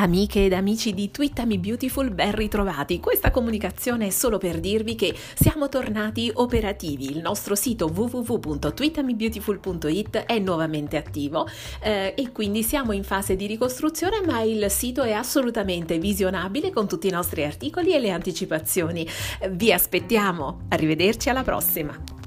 Amiche ed amici di Twittami Beautiful, ben ritrovati. Questa comunicazione è solo per dirvi che siamo tornati operativi. Il nostro sito www.twittamibeautiful.it è nuovamente attivo eh, e quindi siamo in fase di ricostruzione, ma il sito è assolutamente visionabile con tutti i nostri articoli e le anticipazioni. Vi aspettiamo. Arrivederci alla prossima.